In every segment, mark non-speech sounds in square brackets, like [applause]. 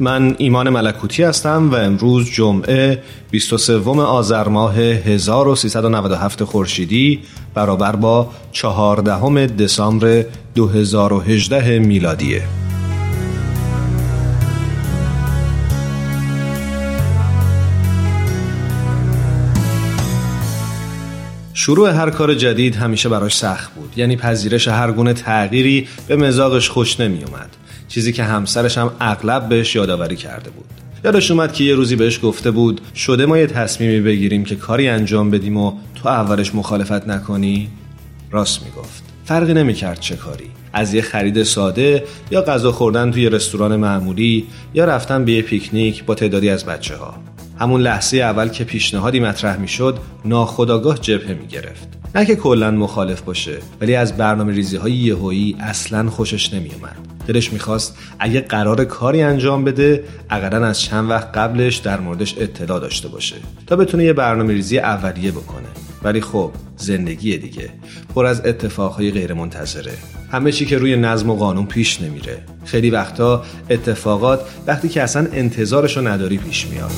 من ایمان ملکوتی هستم و امروز جمعه 23 آذر ماه 1397 خورشیدی برابر با 14 دسامبر 2018 میلادیه. شروع هر کار جدید همیشه براش سخت بود. یعنی پذیرش هر گونه تغییری به مزاقش خوش نمی اومد. چیزی که همسرش هم اغلب بهش یادآوری کرده بود. یادش اومد که یه روزی بهش گفته بود شده ما یه تصمیمی بگیریم که کاری انجام بدیم و تو اولش مخالفت نکنی؟ راست می‌گفت. فرقی نمی‌کرد چه کاری. از یه خرید ساده یا غذا خوردن توی رستوران معمولی یا رفتن به یه پیکنیک با تعدادی از بچه ها همون لحظه اول که پیشنهادی مطرح می‌شد ناخداگاه جبهه می‌گرفت. نه که کلا مخالف باشه ولی از برنامه ریزی های یهویی اصلا خوشش نمیومد دلش می‌خواست اگه قرار کاری انجام بده اقلا از چند وقت قبلش در موردش اطلاع داشته باشه تا بتونه یه برنامه ریزی اولیه بکنه. ولی خب زندگی دیگه. پر از اتفاقهای غیر منتظره همه چی که روی نظم و قانون پیش نمیره. خیلی وقتا اتفاقات وقتی که اصلا انتظارشو نداری پیش میاد.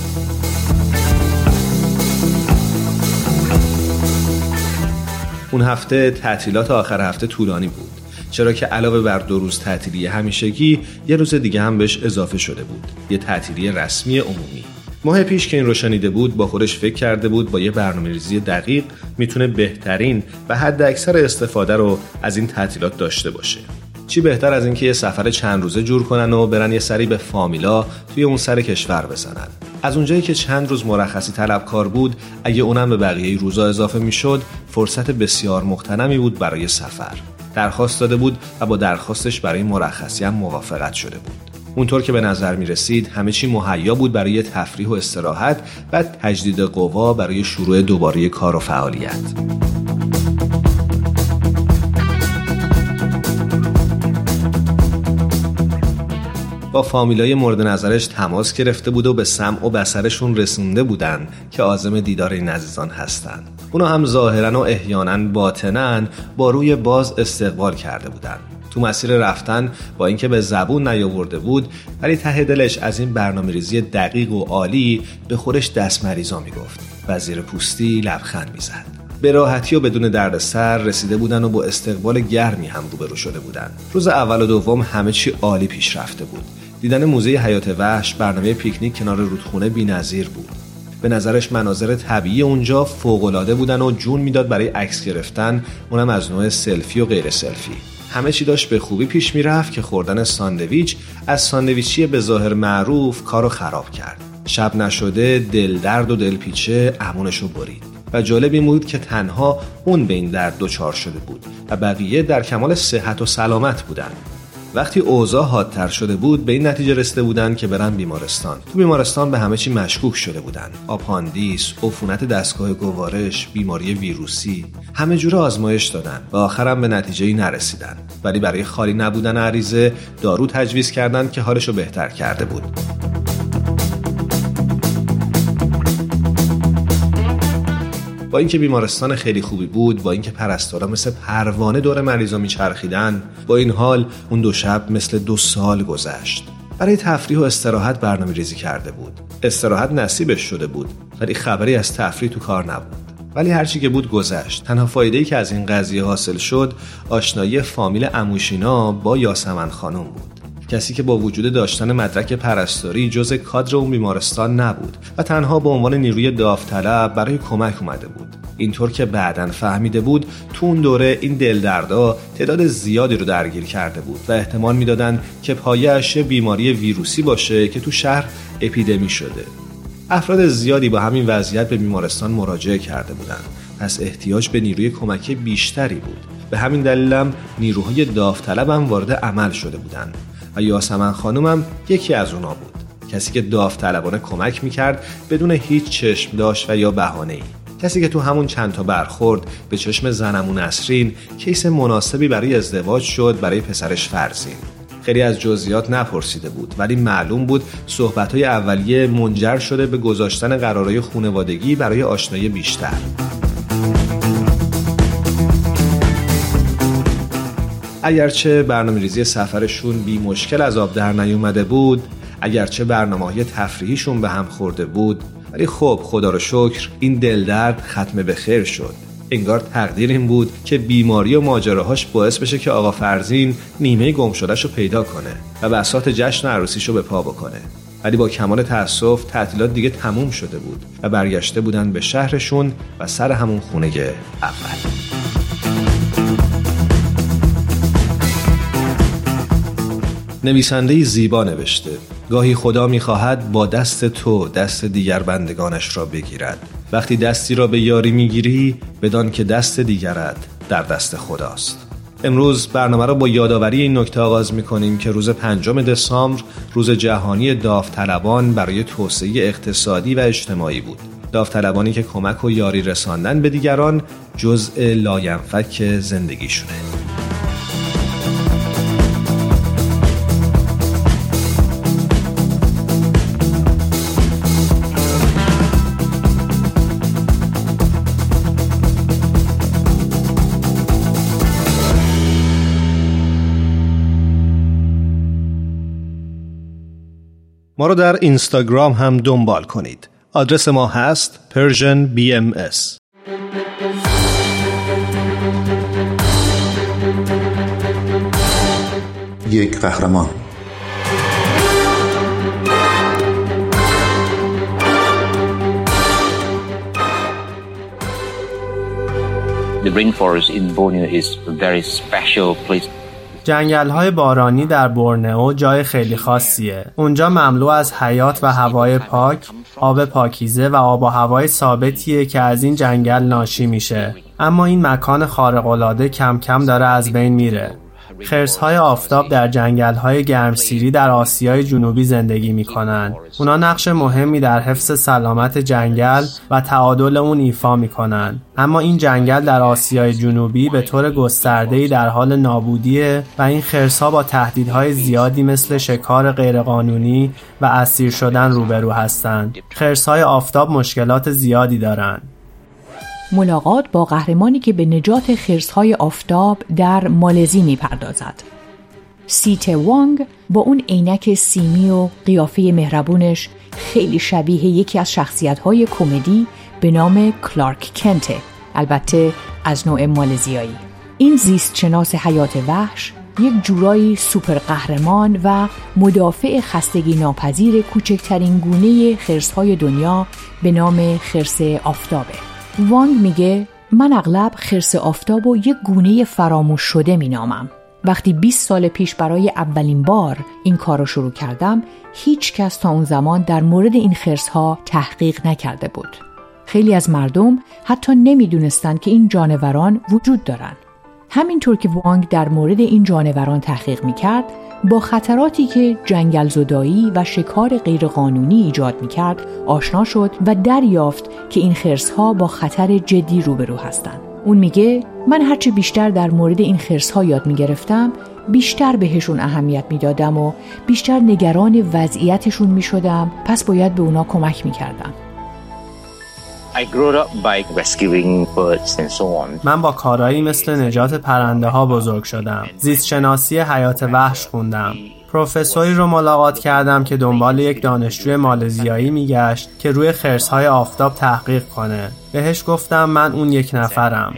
اون هفته تعطیلات آخر هفته طولانی بود. چرا که علاوه بر دو روز تعطیلی همیشگی یه روز دیگه هم بهش اضافه شده بود. یه تعطیلی رسمی عمومی. ماه پیش که این رو شنیده بود با خودش فکر کرده بود با یه برنامه ریزی دقیق می‌تونه بهترین و حد اکثر استفاده رو از این تعطیلات داشته باشه. چی بهتر از اینکه یه سفر چند روزه جور کنن و برن یه سری به فامیلا توی اون سر کشور بزنن. از اونجایی که چند روز مرخصی طلبکار بود اگه اونم به بقیه روزا اضافه می‌شد فرصت بسیار مختنمی بود برای سفر. درخواست داده بود و با درخواستش برای مرخصی هم موافقت شده بود. اونطور که به نظر می رسید همه چی مهیا بود برای تفریح و استراحت و تجدید قوا برای شروع دوباره کار و فعالیت. با فامیلای مورد نظرش تماس گرفته بود و به سمع و بسرشون رسونده بودن که آزم دیدار این عزیزان هستند. اونا هم ظاهرا و احیانا باطنا با روی باز استقبال کرده بودند. تو مسیر رفتن با اینکه به زبون نیاورده بود ولی ته دلش از این برنامه ریزی دقیق و عالی به خودش دست مریضا می‌گفت وزیر پوستی لبخند می‌زد به راحتی و بدون دردسر رسیده بودن و با استقبال گرمی هم روبرو شده بودند روز اول و دوم همه چی عالی پیش رفته بود دیدن موزه حیات وحش برنامه پیکنیک کنار رودخونه بی‌نظیر بود. به نظرش مناظر طبیعی اونجا فوقالعاده بودن و جون می‌داد برای عکس گرفتن اونم از نوع سلفی و غیر سلفی. همه چی داشت به خوبی پیش می‌رفت که خوردن ساندویچ از ساندویچی به ظاهر معروف کارو خراب کرد. شب نشده دل درد و دلپیچه امونشو برید. و جالب این بود که تنها اون به این درد دچار شده بود و بقیه در کمال صحت و سلامت بودند وقتی اوضاع حادتر شده بود به این نتیجه رسیده بودن که برن بیمارستان. تو بیمارستان به همه چی مشکوک شده بودن. آپاندیس عفونت دستگاه گوارش بیماری ویروسی همه جور آزمایش دادن و آخرم به نتیجه ای نرسیدن. ولی برای خالی نبودن عریضه دارو تجویز کردند که حالشو بهتر کرده بود. با اینکه بیمارستان خیلی خوبی بود با اینکه پرستارا مثل پروانه دور مریضا میچرخیدن با این حال اون دو شب مثل دو سال گذشت. برای تفریح و استراحت برنامه ریزی کرده بود. استراحت نصیبش شده بود ولی خبری از تفریح تو کار نبود. ولی هرچی که بود گذشت. تنها فایده ای که از این قضیه حاصل شد آشنایی فامیل اموشینا با یاسمن خانم بود. کسی که با وجود داشتن مدرک پرستاری جز کادر اون بیمارستان نبود و تنها به عنوان نیروی داوطلب برای کمک اومده بود. اینطور که بعدا فهمیده بود تو اون دوره این دلدردا تعداد زیادی رو درگیر کرده بود و احتمال می‌دادند که پایش بیماری ویروسی باشه که تو شهر اپیدمی شده. افراد زیادی با همین وضعیت به بیمارستان مراجعه کرده بودند. پس احتیاج به نیروی کمکی بیشتری بود. به همین دلیلم نیروهای داوطلب هم وارد عمل شده بودند. و یاسمن خانومم یکی از اونا بود. کسی که داوطلبانه کمک می‌کرد بدون هیچ چشم داشت و یا بهانه ای کسی که تو همون چند تا برخورد به چشم زنمون نسرین کیس مناسبی برای ازدواج شد برای پسرش فرزین خیلی از جزئیات نپرسیده بود ولی معلوم بود صحبتهای اولیه منجر شده به گذاشتن قرارای خونوادگی برای آشنایی بیشتر. اگرچه برنامه ریزی سفرشون بی مشکل از آب در نیومده بود اگرچه برنامه تفریحیشون به هم خورده بود ولی خب خدا رو شکر این دلدرد ختم به خیر شد. انگار تقدیر این بود که بیماری و ماجراهاش باعث بشه که آقا فرزین نیمه گم شدهش رو پیدا کنه و بسات جشن عروسیش رو به پا بکنه. ولی با کمال تأسف تعطیلات دیگه تموم شده بود و برگشته بودن به شهرشون و سر همون خونه اول. نویسنده زیبا نوشته گاهی خدا می‌خواهد با دست تو دست دیگر بندگانش را بگیرد. وقتی دستی را به یاری می‌گیری بدان که دست دیگرت در دست خداست. امروز برنامه را با یادآوری این نکته آغاز می که روز پنجم دسامبر روز جهانی داوطلبان برای توسعه اقتصادی و اجتماعی بود. داوطلبانی که کمک و یاری رساندن به دیگران جزء لاینفک زندگیشونه. ما رو در اینستاگرام هم دنبال کنید آدرس ما هست Persian BMS یک قهرمان The rainforest in Borneo is a very special place جنگل های بارانی در بورنئو جای خیلی خاصیه. اونجا مملو از حیات و هوای پاک، آب پاکیزه و آب و هوای ثابتیه که از این جنگل ناشی میشه. اما این مکان خارق‌العاده کم کم داره از بین میره. های آفتاب در جنگل های گرمسیری در آسیای جنوبی زندگی می کنند. اونا نقش مهمی در حفظ سلامت جنگل و تعادل اون ایفا می کنند. اما این جنگل در آسیای جنوبی به طور گسترده‌ای در حال نابودیه و این ها با تهدیدهای زیادی مثل شکار غیرقانونی و اسیر شدن روبرو هستند. های آفتاب مشکلات زیادی دارند. ملاقات با قهرمانی که به نجات خرسهای آفتاب در مالزی می‌پردازد. سیت وانگ با اون عینک سیمی و قیافه مهربونش خیلی شبیه یکی از شخصیت‌های کمدی به نام کلارک کنته البته از نوع مالزیایی این زیست شناس حیات وحش یک جورایی سوپر قهرمان و مدافع خستگی ناپذیر کوچکترین گونه خرسهای دنیا به نام خرس آفتابه وانگ میگه من اغلب خرس آفتاب و یک گونه فراموش شده مینامم. وقتی 20 سال پیش برای اولین بار این کار رو شروع کردم هیچ کس تا اون زمان در مورد این خرس ها تحقیق نکرده بود. خیلی از مردم حتی نمی‌دونستند که این جانوران وجود دارند همینطور که وانگ در مورد این جانوران تحقیق می‌کرد با خطراتی که جنگل زدایی و شکار غیرقانونی ایجاد می کرد آشنا شد و دریافت که این خرس ها با خطر جدی روبرو هستند. اون میگه من هرچه بیشتر در مورد این خرس ها یاد می گرفتم بیشتر بهشون اهمیت می‌دادم و بیشتر نگران وضعیتشون می شدم پس باید به اونا کمک می کردم. من با کارهایی مثل نجات پرنده ها بزرگ شدم. زیست شناسی حیات وحش خوندم. پروفسوری رو ملاقات کردم که دنبال یک دانشجوی مالزیایی میگشت که روی خرسهای آفتاب تحقیق کنه. بهش گفتم من اون یک نفرم.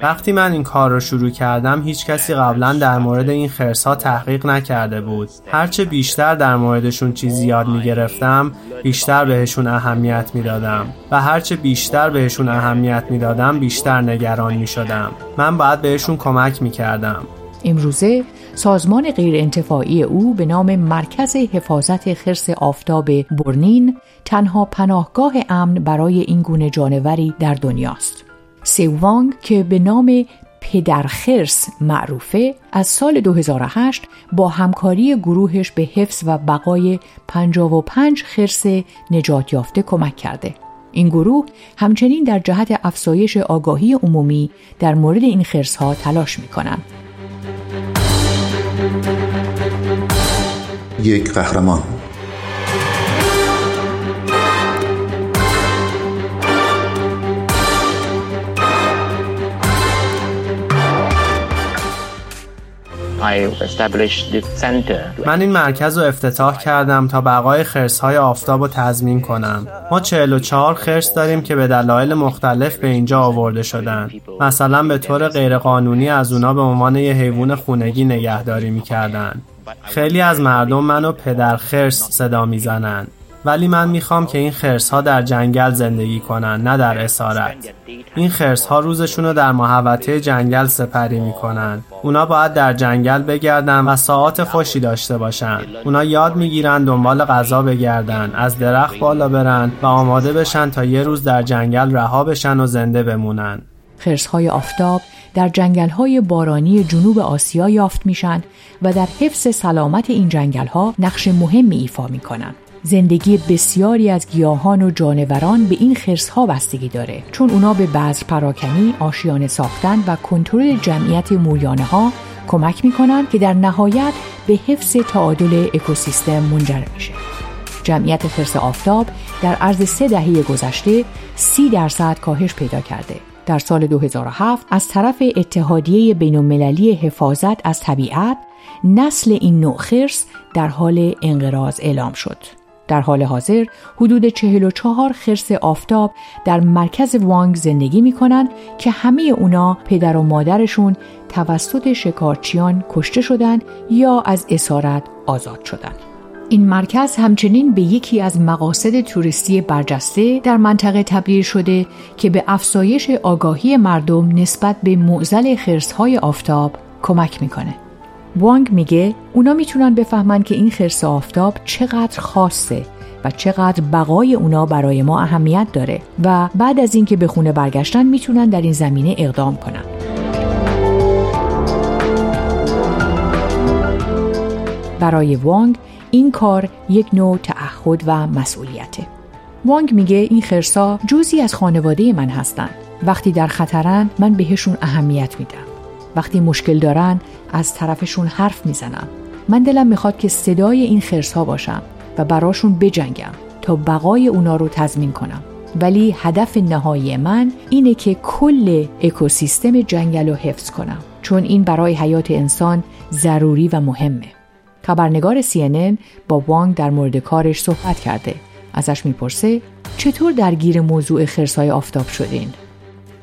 وقتی من این کار رو شروع کردم هیچ کسی قبلا در مورد این خرسها تحقیق نکرده بود. هرچه بیشتر در موردشون چیزی یاد می‌گرفتم بیشتر بهشون اهمیت می‌دادم و هرچه بیشتر بهشون اهمیت می‌دادم بیشتر نگران می‌شدم. من باید بهشون کمک می‌کردم. امروزه سازمان غیرانتفاعی او به نام مرکز حفاظت خرس آفتاب برنین تنها پناهگاه امن برای این گونه جانوری در دنیاست. سیوانگ که به نام پدر خرس معروفه از سال 2008 با همکاری گروهش به حفظ و بقای 55 خرس نجات یافته کمک کرده. این گروه همچنین در جهت افزایش آگاهی عمومی در مورد این خرس ها تلاش می کنند. یک قهرمان من این مرکز رو افتتاح کردم تا بقای خرس های آفتاب رو تضمین کنم. ما 44 خرس داریم که به دلایل مختلف به اینجا آورده شدن. مثلا به طور غیرقانونی از اونا به عنوان یه حیوان خونگی نگهداری می‌کردن. خیلی از مردم منو پدر خرس صدا می‌زنن. ولی من می‌خوام که این خرس ها در جنگل زندگی کنن نه در اسارت. این خرس ها روزشون رو در محوطه جنگل سپری می‌کنن. اونا باید در جنگل بگردن و ساعات خوشی داشته باشن. اونا یاد می‌گیرن دنبال غذا بگردن از درخت بالا برن و آماده بشن تا یه روز در جنگل رها بشن و زنده بمونن. خرس های آفتاب در جنگل های بارانی جنوب آسیا یافت میشن و در حفظ سلامت این جنگل ها نقش مهمی ایفا می‌کنن. زندگی بسیاری از گیاهان و جانوران به این خرس ها بستگی داره چون اونا به بذر پراکنی، آشیانه ساختن و کنترل جمعیت مویانه ها کمک می‌کنن که در نهایت به حفظ تعادل اکوسیستم منجر میشه. جمعیت خرس آفتاب در عرض سه دهه گذشته سی درصد کاهش پیدا کرده. در سال 2007 از طرف اتحادیه بین حفاظت از طبیعت نسل این نوع خرس در حال انقراض اعلام شد. در حال حاضر حدود 44 خرس آفتاب در مرکز وانگ زندگی می کنند که همه اونا پدر و مادرشون توسط شکارچیان کشته شدند یا از اسارت آزاد شدند. این مرکز همچنین به یکی از مقاصد توریستی برجسته در منطقه تبدیل شده که به افزایش آگاهی مردم نسبت به معزل خرسهای آفتاب کمک می‌کنه. وانگ میگه اونا می‌تونن بفهمن که این خرس آفتاب چقدر خاصه و چقدر بقای اونا برای ما اهمیت داره و بعد از اینکه به خونه برگشتن می‌تونن در این زمینه اقدام کنن. برای وانگ این کار یک نوع تعهد و مسئولیته. وانگ میگه این خرسا جزی از خانواده من هستن. وقتی در خطرن من بهشون اهمیت میدم. وقتی مشکل دارن از طرفشون حرف می‌زنم. من دلم می‌خواد که صدای این خرس ها باشم و براشون بجنگم تا بقای اونا رو تضمین کنم. ولی هدف نهایی من اینه که کل اکوسیستم جنگل رو حفظ کنم چون این برای حیات انسان ضروری و مهمه. خبرنگار CNN با وانگ در مورد کارش صحبت کرده. ازش می‌پرسه چطور درگیر موضوع خرسای آفتاب شدین؟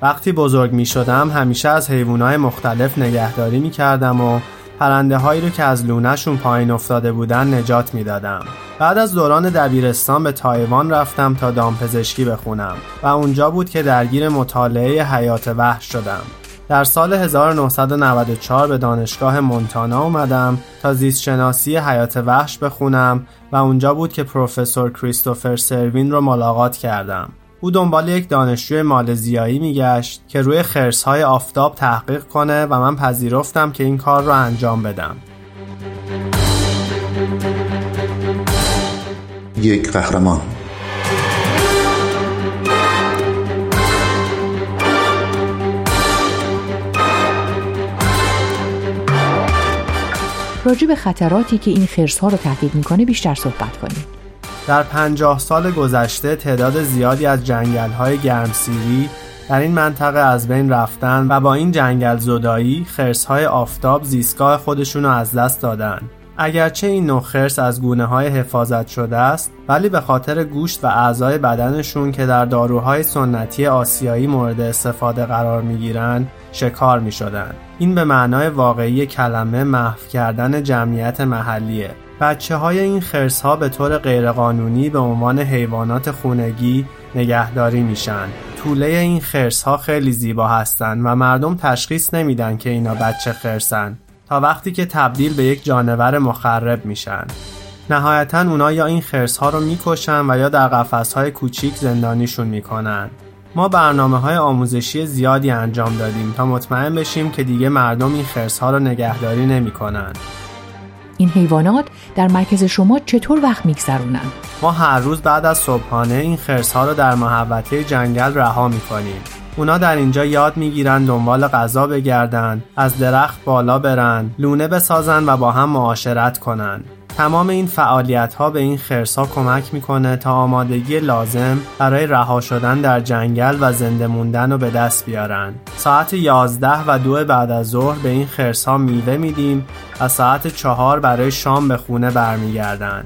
وقتی بزرگ می شدم همیشه از حیوانات مختلف نگهداری می کردم و پرنده هایی رو که از لونهشون پایین افتاده بودن نجات می دادم. بعد از دوران دبیرستان به تایوان رفتم تا دامپزشکی بخونم و اونجا بود که درگیر مطالعه حیات وحش شدم. در سال 1994 به دانشگاه مونتانا اومدم تا زیست شناسی حیات وحش بخونم و اونجا بود که پروفسور کریستوفر سروین رو ملاقات کردم. او دنبال یک دانشجوی مالزیایی میگشت که روی خرسهای آفتاب تحقیق کنه و من پذیرفتم که این کار رو انجام بدم. یک قهرمان راجع به خطراتی که این خرس ها رو تهدید می‌کنه بیشتر صحبت کنیم. در پنجاه سال گذشته تعداد زیادی از جنگل های گرمسیری در این منطقه از بین رفتن و با این جنگل زدایی خرس های آفتاب زیستگاه خودشون رو از دست دادن اگرچه این نوع خرس از گونه های حفاظت شده است ولی به خاطر گوشت و اعضای بدنشون که در داروهای سنتی آسیایی مورد استفاده قرار می گیرن شکار می شدن. این به معنای واقعی کلمه محو کردن جمعیت محلیه بچه های این خرس ها به طور غیرقانونی به عنوان حیوانات خونگی نگهداری میشن. طوله این خرس ها خیلی زیبا هستند و مردم تشخیص نمیدن که اینا بچه خرسن تا وقتی که تبدیل به یک جانور مخرب میشن. نهایتا اونا یا این خرس ها رو می‌کشن و یا در قفس های کوچیک زندانیشون می‌کنن. ما برنامه های آموزشی زیادی انجام دادیم تا مطمئن بشیم که دیگه مردم این خرس ها رو نگهداری نمی کنن. این حیوانات در مرکز شما چطور وقت میگذرونن؟ ما هر روز بعد از صبحانه این خرس ها رو در محوطه جنگل رها می کنیم. اونا در اینجا یاد می‌گیرن دنبال غذا بگردن، از درخت بالا برن، لونه بسازن و با هم معاشرت کنن. تمام این فعالیت ها به این خرسا کمک می‌کنه تا آمادگی لازم برای رها شدن در جنگل و زنده موندن رو به دست بیارن. ساعت 11 و دو بعد از ظهر به این خرسا میوه میدیم و ساعت چهار برای شام به خونه برمیگردن.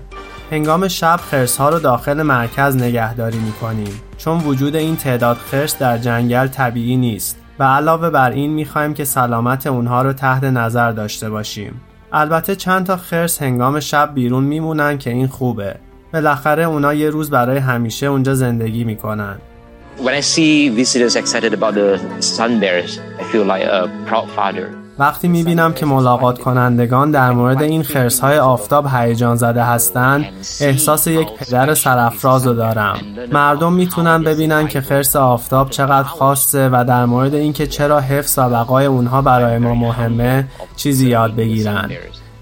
هنگام شب خرس ها رو داخل مرکز نگهداری می‌کنیم چون وجود این تعداد خرس در جنگل طبیعی نیست و علاوه بر این می‌خوایم که سلامت اونها رو تحت نظر داشته باشیم. البته چند تا خرس هنگام شب بیرون میمونن که این خوبه بالاخره اونا یه روز برای همیشه اونجا زندگی می‌کنن When I see visitors excited about the sun bears, I feel like a proud father. وقتی می‌بینم که ملاقات کنندگان در مورد این خرس های آفتاب هیجان زده هستند احساس یک پدر سرافراز رو دارم. مردم می‌تونن ببینن که خرس آفتاب چقدر خاصه و در مورد اینکه چرا حفظ و بقای اونها برای ما مهمه چیزی یاد بگیرن.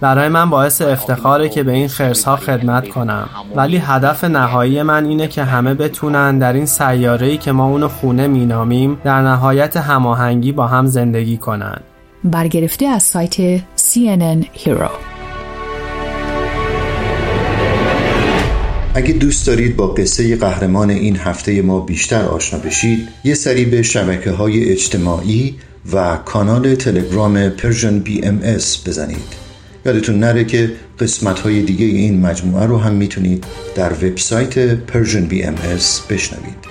برای من باعث افتخاره که به این خرس ها خدمت کنم. ولی هدف نهایی من اینه که همه بتونن در این سیاره‌ای که ما اونو خونه مینامیم در نهایت هماهنگی با هم زندگی کنن. برگرفته از سایت CNN Hero. اگه دوست دارید با قصه قهرمان این هفته ما بیشتر آشنا بشید یه سری به شبکه های اجتماعی و کانال تلگرام BMS بزنید. یادتون نره که قسمت های دیگه این مجموعه رو هم می‌تونید در وبسایت BMS بشنوید.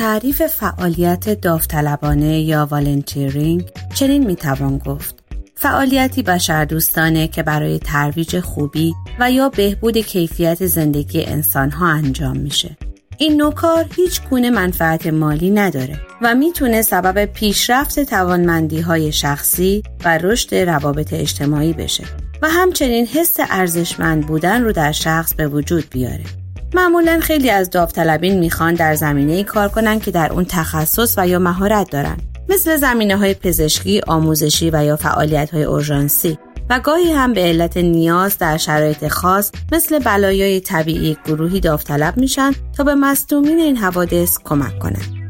تعریف فعالیت داوطلبانه یا والنتیرینگ چنین می‌توان گفت فعالیتی بشردوستانه که برای ترویج خوبی و یا بهبود کیفیت زندگی انسانها انجام میشه. این نوع کار هیچ گونه منفعت مالی نداره و می‌تونه سبب پیشرفت توانمندی های شخصی و رشد روابط اجتماعی بشه و همچنین حس ارزشمند بودن رو در شخص به وجود بیاره. معمولا خیلی از داوطلبین می‌خوان در زمینه ای کار کنن که در اون تخصص و یا مهارت دارن مثل زمینه های پزشکی، آموزشی و یا فعالیت های اورژانسی و گاهی هم به علت نیاز در شرایط خاص مثل بلایای طبیعی گروهی داوطلب میشن تا به مصدومین این حوادث کمک کنند.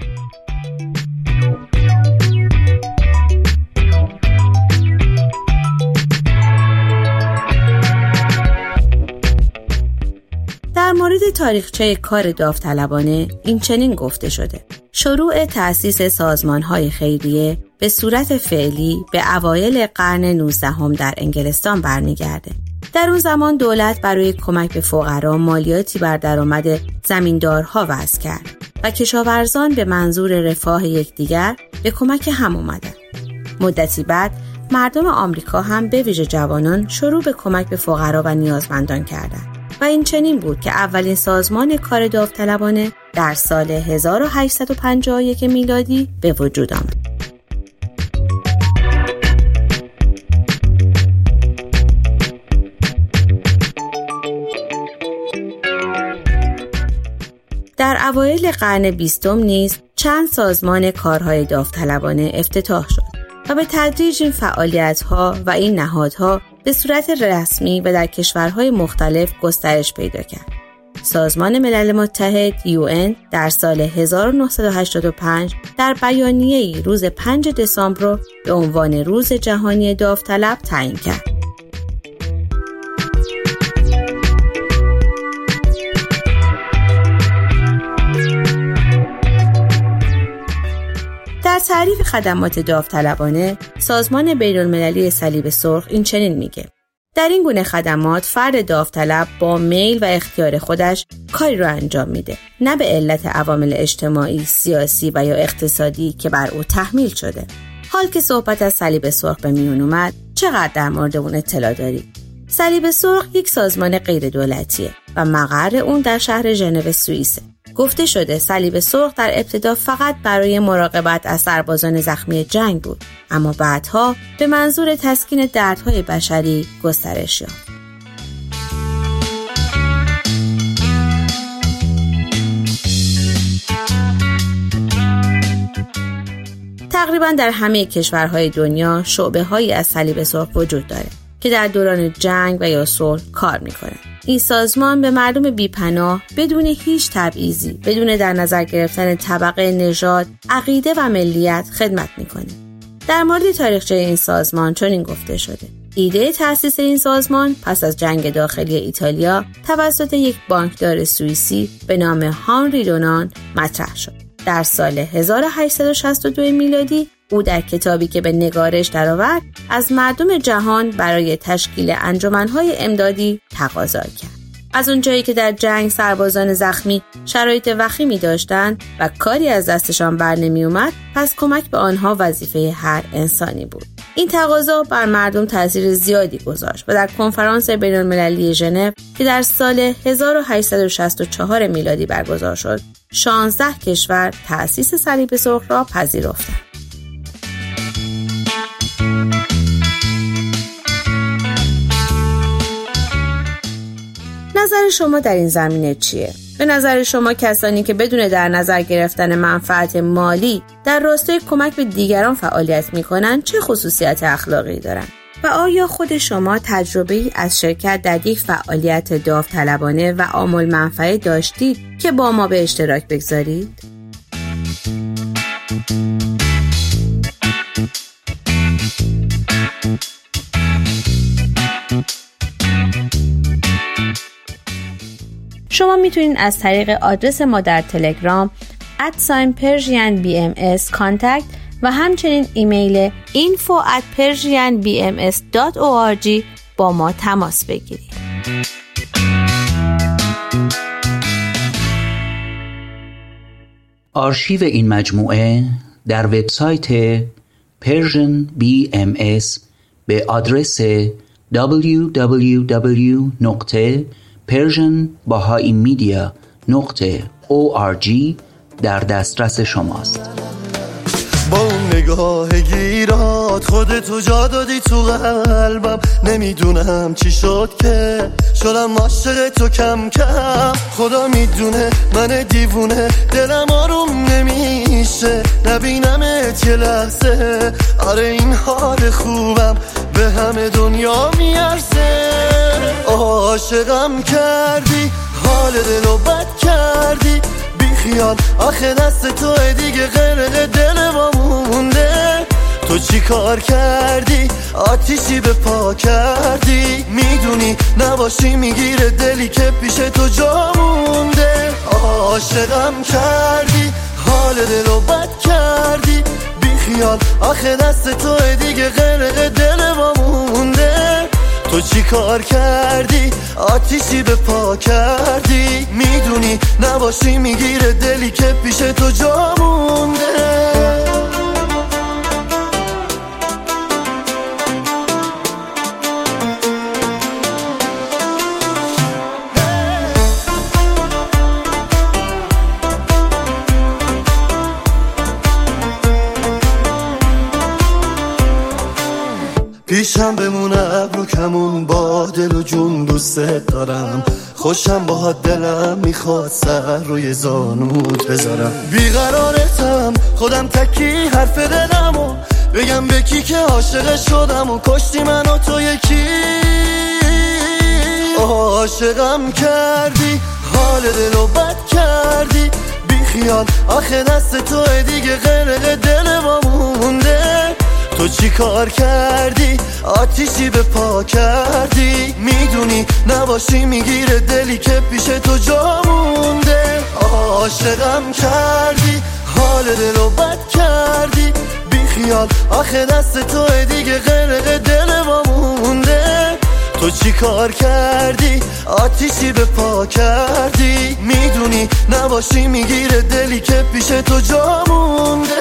مورد تاریخچه کار داوطلبانه این چنین گفته شده شروع تأسیس سازمان های خیریه به صورت فعلی به اوایل قرن 19 در انگلستان برمیگرده در اون زمان دولت برای کمک به فقرا مالیاتی بر درآمد زمیندارها وضع کرد و کشاورزان به منظور رفاه یکدیگر به کمک هم اومدن. مدتی بعد مردم آمریکا هم به ویژه جوانان شروع به کمک به فقرا و نیازمندان کردند. و این چنین بود که اولین سازمان کار داوطلبانه در سال 1851 میلادی به وجود آمد. در اوایل قرن بیستم نیز چند سازمان کارهای داوطلبانه افتتاح شد و به تدریج این فعالیت ها و این نهادها به صورت رسمی و در کشورهای مختلف گسترش پیدا کرد. سازمان ملل متحد UN در سال 1985 در بیانیه روز 5 دسامبر را به عنوان روز جهانی داوطلب تعیین کرد. در تعریف خدمات داوطلبانه سازمان بین المللی صلیب سرخ این چنین میگه در این گونه خدمات فرد داوطلب با میل و اختیار خودش کاری را انجام میده نه به علت عوامل اجتماعی، سیاسی و یا اقتصادی که بر او تحمیل شده. حال که صحبت از صلیب سرخ به میون اومد چقدر در مورد اون اطلاع دارید؟ صلیب سرخ یک سازمان غیر دولتیه و مقر اون در شهر ژنو سوئیسه. گفته شده صلیب سرخ در ابتدا فقط برای مراقبت از سربازان زخمی جنگ بود اما بعدها به منظور تسکین دردهای بشری گسترش یافت. تقریبا در همه کشورهای دنیا شعبه هایی از صلیب سرخ وجود داره که در دوران جنگ و یا صلح کار می‌کنه این سازمان به مردم بیپناه بدون هیچ تبعیضی بدون در نظر گرفتن طبقه نژاد عقیده و ملیت خدمت می‌کنه. در مورد تاریخچه این سازمان چنین گفته شده. ایده تأسیس این سازمان پس از جنگ داخلی ایتالیا توسط یک بانکدار سوئیسی به نام هانری دونان مطرح شد. در سال 1862 میلادی او در کتابی که به نگارش درآورد از مردم جهان برای تشکیل انجمنهای امدادی تقاضا کرد. از اونجایی که در جنگ سربازان زخمی شرایط وخیمی داشتند و کاری از دستشان بر نمی اومد پس کمک به آنها وظیفه هر انسانی بود. این تقاضا بر مردم تاثیر زیادی گذاشت و در کنفرانس بین المللی ژنو که در سال 1864 میلادی برگزار شد 16 کشور تأسیس صلیب سرخ را پذیرفتند. شما در این زمینه چیه؟ به نظر شما کسانی که بدون در نظر گرفتن منفعت مالی در راستای کمک به دیگران فعالیت می کنند چه خصوصیت اخلاقی دارند؟ و آیا خود شما تجربه ای از شرکت در یک فعالیت داوطلبانه و آمول منفعه داشتید که با ما به اشتراک بگذارید؟ شما می‌تونید از طریق آدرس ما در تلگرام ادساین پرژین بی ام و همچنین ایمیل info at با ما تماس بگیرید. آرشیو این مجموعه در وبسایت Persian BMS به آدرس www. Persian Bahai Media نقطه ORG در دسترس شماست. نگاه گیرات خودتو جا دادی تو قلبم. نمی‌دونم چی شد که. شدم عاشق تو کم کم. خدا می‌دونه من دیوونه. دلم آروم نمیشه. نبینمت یه لحظه. آره این حال خوبم به همه دنیا میارزه. عاشقم کردی. حال دلو بد کردی. خیال. آخه دست تو دیگه غرق دل ما مونده. تو چی کار کردی؟ آتیشی به پا کردی. می‌دونی نباشی می‌گیره دلی که پیش تو جا مونده. عاشقم کردی حال دلو بد کردی. بی خیال آخه دست تو دیگه غرق دل ما مونده. تو چی کار کردی؟ آتیشی به پا کردی؟ می‌دونی نباشی می‌گیره دلی که پیش تو جا مونده. پیشم بمونه ابرو کمون با دل و جون دوست دارم. خوشم با دلم می‌خواد سر روی زانوت بذارم. بیقرارتم خودم تکی حرف دلم و بگم به کی که عاشق شدم و کشتی من و تو یکی. عاشقم کردی حال دلو بد کردی. بی خیال آخه دست تو دیگه غرق دل ما مونده. تو چی کار کردی؟ آتیشی به پا کردی؟ می‌دونی نباشی می‌گیره دلی که پیش تو جا مونده. عاشقم کردی حال دلو بد کردی. بی خیال آخه دست تو دیگه غرق دل ما مونده. تو چی کار کردی؟ آتیشی به پا کردی. می‌دونی نباشی می‌گیره دلی که پیش تو جا مونده.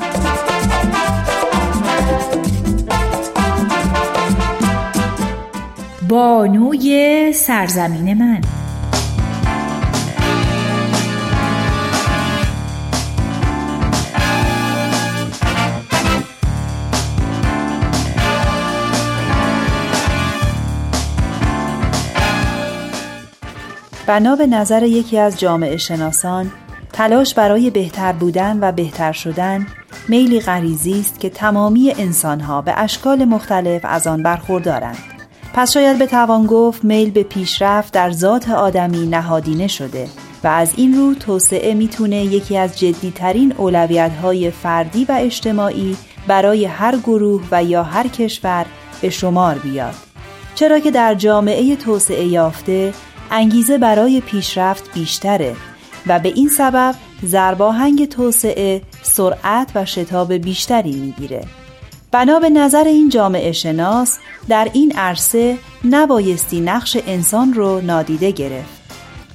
بانوی سرزمین من. بنا به نظر یکی از جامعه شناسان تلاش برای بهتر بودن و بهتر شدن میلی غریزی است که تمامی انسانها به اشکال مختلف از آن برخوردارند. پس شاید بتوان گفت میل به پیشرفت در ذات آدمی نهادینه شده و از این رو توسعه می‌تونه یکی از جدیترین اولویت های فردی و اجتماعی برای هر گروه و یا هر کشور به شمار بیاد. چرا که در جامعه توسعه یافته انگیزه برای پیشرفت بیشتره و به این سبب زرباهنگ توسعه سرعت و شتاب بیشتری می‌گیره. بنا به نظر این جامعه شناس در این عرصه نبایستی نقش انسان رو نادیده گرفت.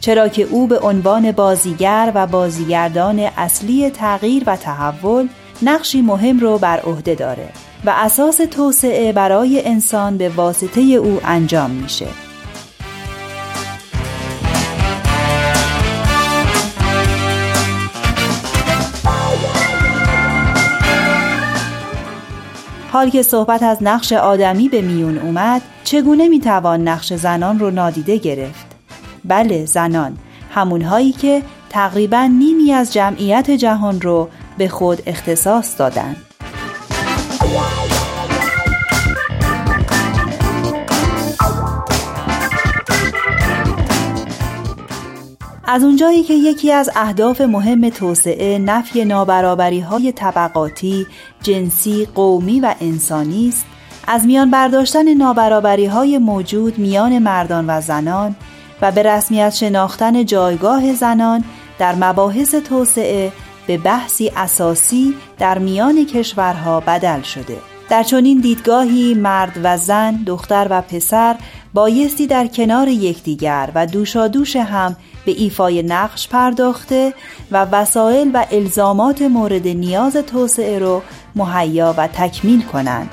چرا که او به عنوان بازیگر و بازیگردان اصلی تغییر و تحول نقشی مهم رو بر عهده داره و اساس توسعه برای انسان به واسطه او انجام میشه. حال که صحبت از نقش آدمی به میون اومد چگونه می‌توان نقش زنان رو نادیده گرفت؟ بله زنان همونهایی که تقریبا نیمی از جمعیت جهان رو به خود اختصاص دادند. از اونجایی که یکی از اهداف مهم توسعه نفی نابرابری های طبقاتی، جنسی، قومی و انسانی است، از میان برداشتن نابرابری های موجود میان مردان و زنان و به رسمیت شناختن جایگاه زنان در مباحث توسعه به بحثی اساسی در میان کشورها بدل شده. در چنین دیدگاهی مرد و زن، دختر و پسر بایستی در کنار یکدیگر و دوشادوش هم به ایفای نقش پرداخته و وسایل و الزامات مورد نیاز توسعه رو مهیا و تکمیل کنند.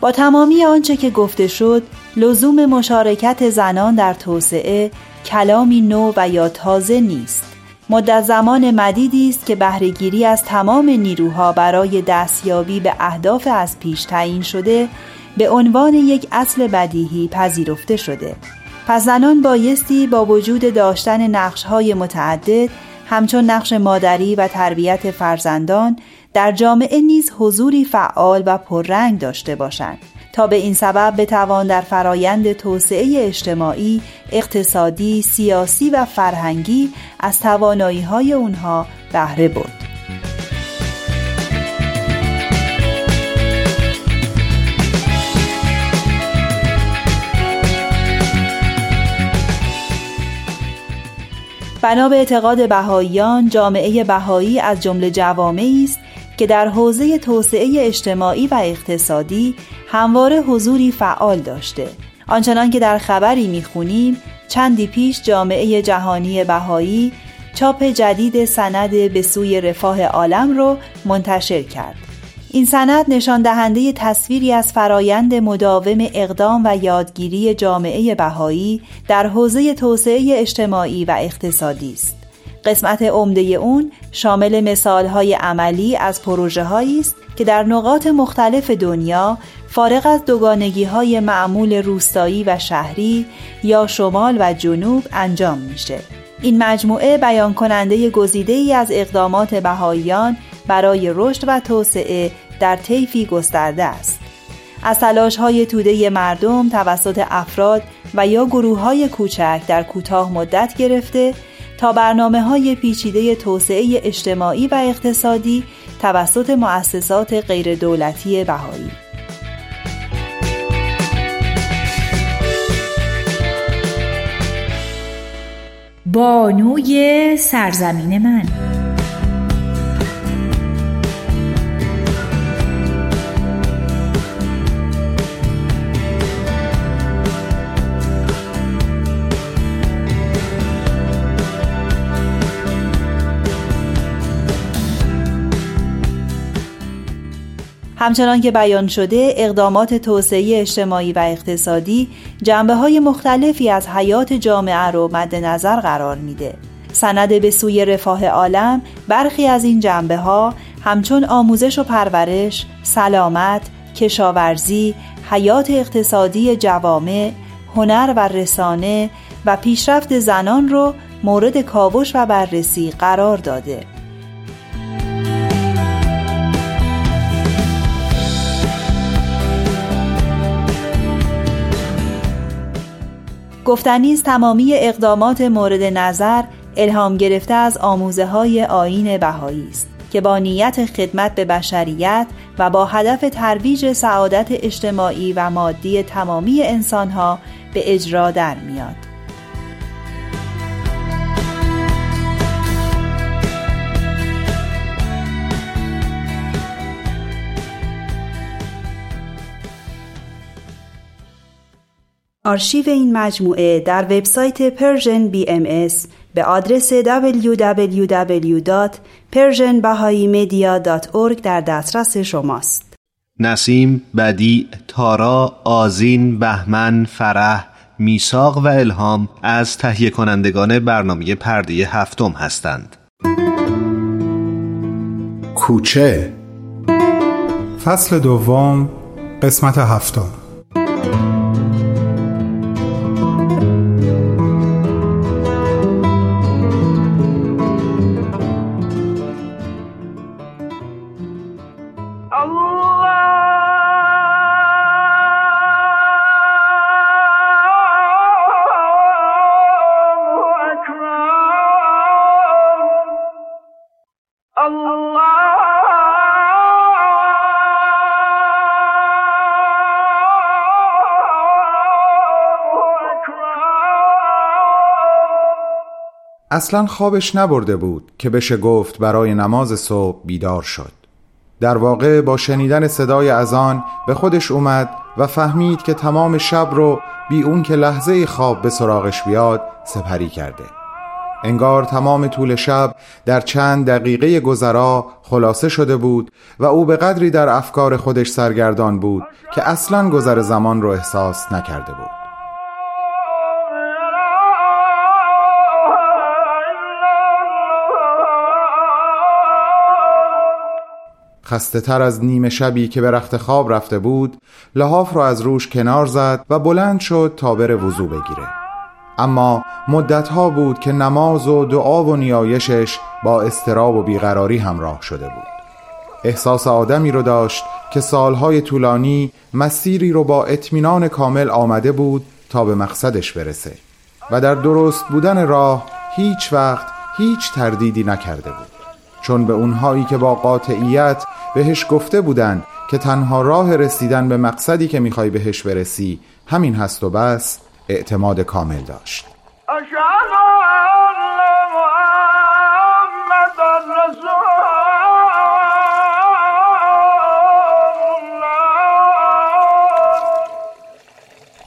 با تمامی آنچه که گفته شد لزوم مشارکت زنان در توسعه کلامی نو و یا تازه نیست مدت زمان مدیدی است که بهرهگیری از تمام نیروها برای دستیابی به اهداف از پیش تعیین شده به عنوان یک اصل بدیهی پذیرفته شده. پس زنان بایستی با وجود داشتن نقشهای متعدد همچون نقش مادری و تربیت فرزندان در جامعه نیز حضوری فعال و پررنگ داشته باشند. تا به این سبب بتوان در فرایند توسعه اجتماعی، اقتصادی، سیاسی و فرهنگی از توانایی های اونها بهره برد. بنا به اعتقاد بهاییان جامعه بهایی از جمله جوامعی است که در حوزه توسعه اجتماعی و اقتصادی همواره حضوری فعال داشته آنچنان که در خبری می‌خونیم چندی پیش جامعه جهانی بهایی چاپ جدید سند به سوی رفاه عالم رو منتشر کرد این سند نشان دهنده تصویری از فرایند مداوم اقدام و یادگیری جامعه بهایی در حوزه توسعه اجتماعی و اقتصادی است. قسمت عمده اون شامل مثالهای عملی از پروژه است که در نقاط مختلف دنیا فارغ از دوگانگی های معمول روستایی و شهری یا شمال و جنوب انجام میشه. این مجموعه بیان کننده گزیده ای از اقدامات بهاییان برای رشد و توسعه در طیفی گسترده است. از تلاش های توده مردم توسط افراد و یا گروه های کوچک در کوتاه مدت گرفته تا برنامه های پیچیده توسعه اجتماعی و اقتصادی توسط مؤسسات غیردولتی بهایی. بانوی سرزمین من همچنان که بیان شده اقدامات توسعه اجتماعی و اقتصادی جنبه های مختلفی از حیات جامعه رو مد نظر قرار میده. سند به سوی رفاه عالم برخی از این جنبه ها همچون آموزش و پرورش، سلامت، کشاورزی، حیات اقتصادی جوامع، هنر و رسانه و پیشرفت زنان رو مورد کاوش و بررسی قرار داده. گفتنی تمامی اقدامات مورد نظر الهام گرفته از آموزه های آین بهایی است که با نیت خدمت به بشریت و با هدف ترویج سعادت اجتماعی و مادی تمامی انسانها به اجرا در میاد. آرشیو این مجموعه در وبسایت Persian BMS به آدرس www.persianbahaimedia.org در دسترس شماست. نسیم، بدی، تارا، آزین، بهمن، فرح، میثاق و الهام از تهیه کنندگان برنامه پرده هفتم هستند. کوچه فصل دوم قسمت هفتم اصلا خوابش نبرده بود که بشه گفت برای نماز صبح بیدار شد. در واقع با شنیدن صدای اذان به خودش اومد و فهمید که تمام شب رو بی اون که لحظه خواب به سراغش بیاد سپری کرده. انگار تمام طول شب در چند دقیقه گذرا خلاصه شده بود و او به قدری در افکار خودش سرگردان بود که اصلا گذر زمان رو احساس نکرده بود. خسته تر از نیمه شبی که به رخت خواب رفته بود لحاف را از روش کنار زد و بلند شد تا بره وضو بگیره. اما مدتها بود که نماز و دعا و نیایشش با استراب و بیقراری همراه شده بود. احساس آدمی رو داشت که سالهای طولانی مسیری رو با اطمینان کامل آمده بود تا به مقصدش برسه و در درست بودن راه هیچ وقت هیچ تردیدی نکرده بود. چون به اونهایی که با قاطعیت بهش گفته بودن که تنها راه رسیدن به مقصدی که می‌خوای بهش برسی همین هست و بس اعتماد کامل داشت.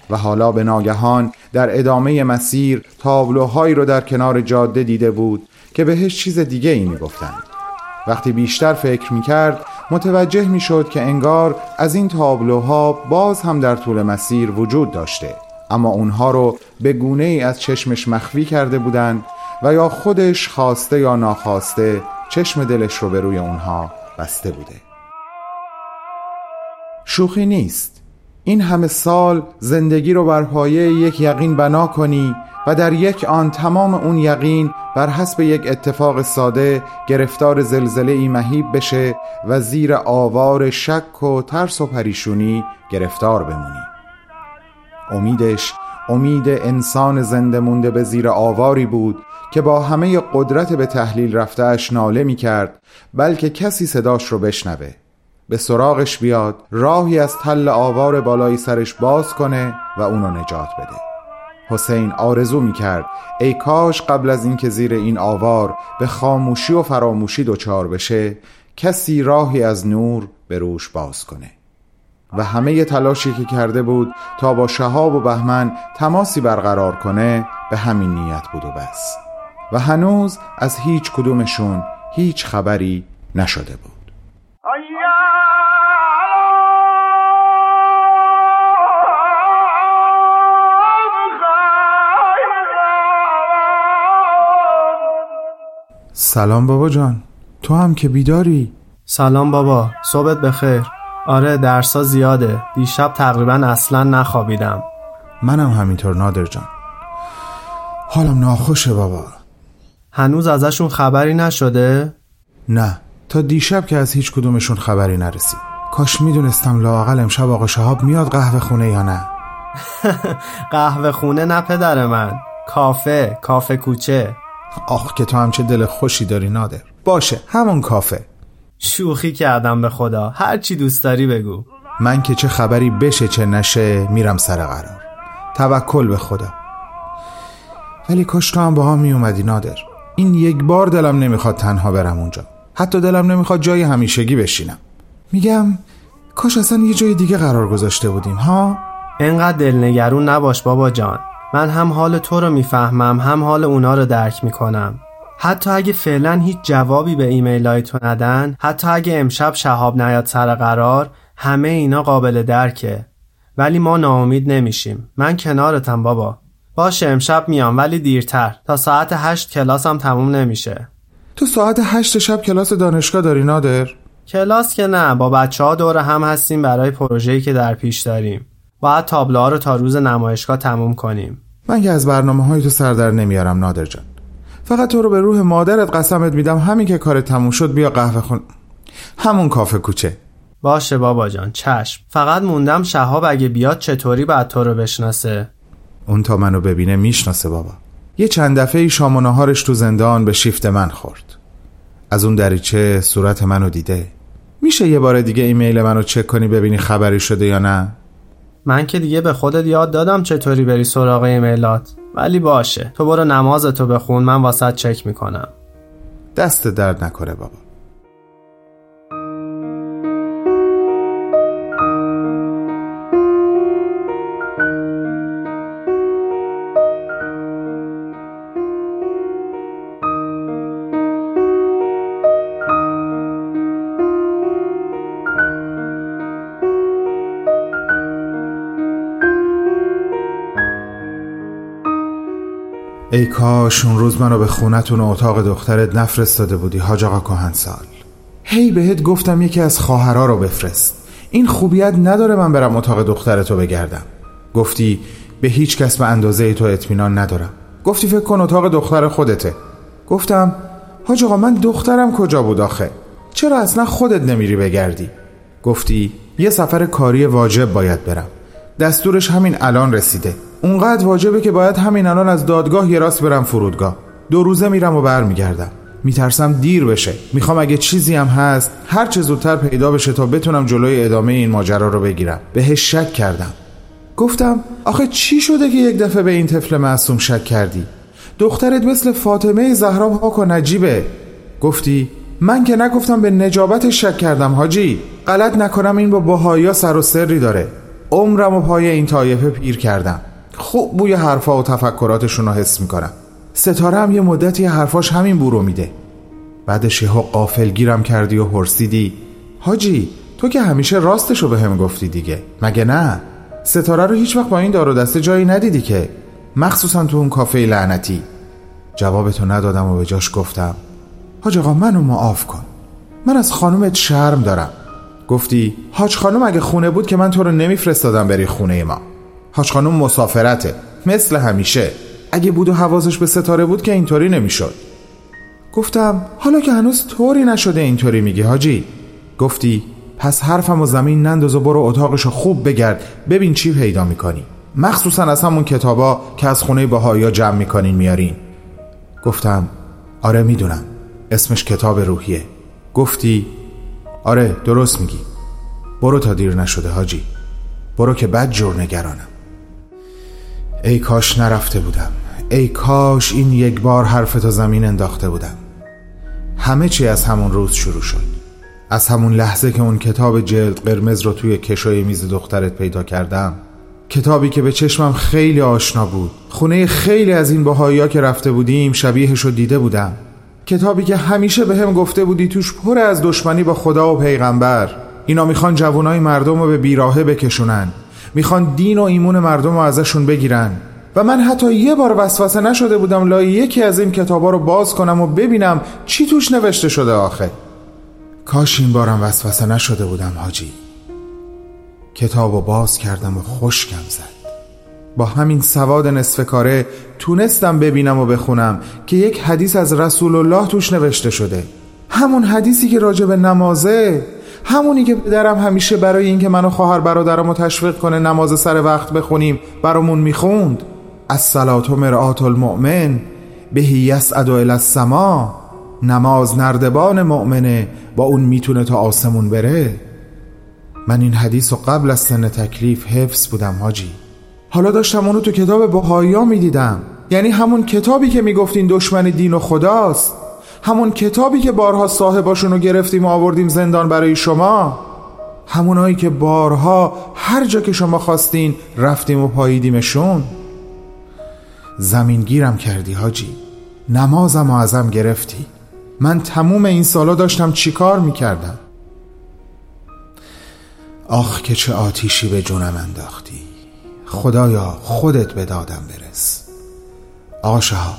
و حالا به ناگهان در ادامه مسیر تابلوهایی رو در کنار جاده دیده بود که بهش چیز دیگه ای می وقتی بیشتر فکر می کرد متوجه می شد که انگار از این تابلوها باز هم در طول مسیر وجود داشته. اما اونها رو به گونه ای از چشمش مخفی کرده بودند و یا خودش خواسته یا ناخواسته چشم دلش رو به روی اونها بسته بوده. شوخی نیست. این همه سال زندگی رو بر پایه یک یقین بنا کنی و در یک آن تمام اون یقین بر حسب یک اتفاق ساده گرفتار زلزله ای مهیب بشه و زیر آوار شک و ترس و پریشونی گرفتار بمونی. امیدش امید انسان زنده مونده به زیر آواری بود که با همه قدرت به تحلیل رفتهش ناله می کرد بلکه کسی صداش رو بشنوه. به سراغش بیاد راهی از تل آوار بالای سرش باز کنه و اونو نجات بده. حسین آرزو می کرد ای کاش قبل از اینکه زیر این آوار به خاموشی و فراموشی دچار بشه کسی راهی از نور به روش باز کنه. و همه تلاشی که کرده بود تا با شهاب و بهمن تماسی برقرار کنه به همین نیت بود و بس. و هنوز از هیچ کدومشون هیچ خبری نشده بود. سلام بابا جان. تو هم که بیداری؟ سلام بابا. صبحت بخیر. آره درسا زیاده. دیشب تقریبا اصلا نخوابیدم. منم همینطور نادر جان. حالم ناخوشه بابا. هنوز ازشون خبری نشده؟ نه. تا دیشب که از هیچ کدومشون خبری نرسید کاش می‌دونستم لاقل امشب آقا شهاب میاد قهوه خونه یا نه. [laughs] قهوه خونه نه پدر من. کافه کافه کوچه. آخ که تو هم چه دل خوشی داری نادر. باشه همون کافه. شوخی کردم به خدا. هر چی دوست داری بگو. من که چه خبری بشه چه نشه میرم سر قرار. توکل به خدا. ولی کاش تو هم با هم می اومدی نادر. این یک بار دلم نمی‌خواد تنها برم اونجا. حتی دلم نمی‌خواد جای همیشگی بشینم. میگم کاش اصلا یه جای دیگه قرار گذاشته بودیم ها؟ انقدر دلنگرون نباش بابا جان. من هم حال تو رو می‌فهمم هم حال اونا رو درک می‌کنم. حتی اگه فعلا هیچ جوابی به ایمیل های تو ندن حتی اگه امشب شهاب نیاد سر قرار همه اینا قابل درکه. ولی ما ناامید نمیشیم. من کنارتم بابا. باشه امشب میام ولی دیرتر. تا ساعت هشت کلاسم تموم نمیشه. تو ساعت هشت شب کلاس دانشگاه داری نادر؟ کلاس که نه با بچه ها دور هم هستیم برای پروژه‌ای که در پیش داریم. باید تابلوها رو تا روز نمایشگاه تموم کنیم. من که از برنامه های تو سردر نمیارم نادر جان. فقط تو رو به روح مادرت قسمت میدم همین که کار تموم شد بیا قهوه خون. همون کافه کوچه. باشه بابا جان چشم. فقط موندم شهاب اگه بیاد چطوری بعد تو رو بشناسه؟ اون تا منو ببینه می‌شناسه بابا. یه چند دفعه ای شام و نهارش تو زندان به شیفت من خورد. از اون دریچه صورت منو دیده. میشه یه بار دیگه ایمیل منو چک کنی ببینی خبری شده یا نه؟ من که دیگه به خودت یاد دادم چطوری بری سراغ ایمیلات. ولی باشه. تو برو نمازتو بخون من واسط چک می‌کنم. دست درد نکنه بابا. ای کاش اون روز منو به خونتون و اتاق دخترت نفرستاده بودی حاج آقا کهنسال. هی بهت گفتم یکی از خواهرا رو بفرست. این خوبیت نداره من برم اتاق دخترتو بگردم. گفتی به هیچ کس به اندازه تو اطمینان ندارم. گفتی فکر کن اتاق دختر خودته. گفتم حاج آقا من دخترم کجا بود آخه؟ چرا اصلا خودت نمیری بگردی؟ گفتی یه سفر کاری واجب باید برم. دستورش همین الان رسیده. اونقدر واجبه که باید همین الان از دادگاه یه راست برم فرودگاه. دو روزه میرم و برمیگردم. میترسم دیر بشه. می‌خوام اگه چیزی هم هست هر چه زودتر پیدا بشه تا بتونم جلوی ادامه این ماجرا رو بگیرم. بهش شک کردم. گفتم آخه چی شده که یک دفعه به این طفل معصوم شک کردی؟ دخترت مثل فاطمه زهرا پاک و نجیبه. گفتی من که نگفتم به نجابتش شک کردم حاجی. غلط نکنم این با باهایا سر و سری داره. عمرم و پای این طایفه پیر کردم. خوب بوی حرفا و تفکراتشون رو حس می‌کنم. ستاره هم یه مدتی حرفاش همین بو رو میده. بعدش یهو قافل گیرم کردی و پرسیدی حاجی تو که همیشه راستشو به هم گفتی دیگه مگه نه؟ ستاره رو هیچ وقت با این دار و دسته جایی ندیدی که مخصوصا تو اون کافه لعنتی. جوابتو ندادم و به جاش گفتم حاج آقا منو معاف کن. من از خانومت شرم دارم. گفتی حاج خانم اگه خونه بود که من تو رو نمیفرستادم بری خونه ما. حاج خانم مسافرته. مثل همیشه. اگه بود و حواسش به ستاره بود که اینطوری نمی‌شد. گفتم حالا که هنوز طوری نشده اینطوری میگی حاجی. گفتی پس حرفم و زمین ننداز و برو اتاقشو خوب بگرد. ببین چی پیدا می‌کنی. مخصوصا از همون کتابا که از خونه باهایا جمع می‌کنین میارین. گفتم آره می‌دونم. اسمش کتاب روحیه. گفتی آره درست میگی. برو تا دیر نشده حاجی. برو که بد جور نگرانم. ای کاش نرفته بودم. ای کاش این یک بار حرف تا زمین انداخته بودم. همه چی از همون روز شروع شد. از همون لحظه که اون کتاب جلد قرمز رو توی کشوی میز دخترت پیدا کردم کتابی که به چشمم خیلی آشنا بود. خونه خیلی از این باهایا که رفته بودیم شبیهش رو دیده بودم. کتابی که همیشه به هم گفته بودی توش پر از دشمنی با خدا و پیغمبر. اینا می‌خوان جوانای مردم رو به بیراهه بکشونن. می‌خوان دین و ایمون مردم رو ازشون بگیرن. و من حتی یه بار وسوسه نشده بودم لای یکی از این کتابا رو باز کنم و ببینم چی توش نوشته شده آخه. کاش این بارم وسوسه نشده بودم حاجی. کتاب رو باز کردم و خشکم زد. با همین سواد نصف کاره تونستم ببینم و بخونم که یک حدیث از رسول الله توش نوشته شده. همون حدیثی که راجع به نمازه همونی که پدرم همیشه برای اینکه منو خواهر برادرمو تشویق کنه نماز سر وقت بخونیم برامون می‌خوند. از سلات و مرآت المؤمن بهی یسعد الی السما نماز نردبان مؤمنه با اون می‌تونه تا آسمون بره. من این حدیث و قبل از سن تکلیف حفظ بودم حاجی. حالا داشتم اونو تو کتاب بهایی می‌دیدم. یعنی همون کتابی که می‌گفتین دشمن دین و خداست. همون کتابی که بارها صاحباشون رو گرفتیم و آوردیم زندان برای شما همونایی که بارها هر جا که شما خواستین رفتیم و پاییدیمشون. زمین گیرم کردی حاجی نمازم و ازم گرفتی. من تموم این سالا داشتم چیکار می‌کردم؟ آخ که چه آتیشی به جونم انداختی. خدایا خودت به دادم برس. آقا شها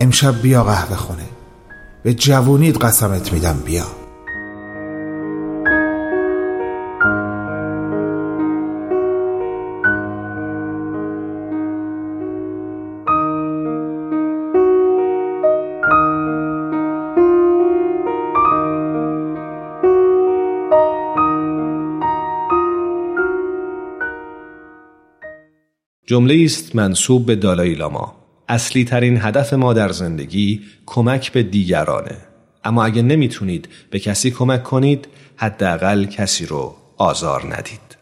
امشب بیا قهوه خونه. به جوونیت قسمت میدم بیا. جمله است منصوب به دالای لاما. اصلی ترین هدف ما در زندگی کمک به دیگرانه. اما اگه نمی‌تونید به کسی کمک کنید حداقل کسی رو آزار ندید.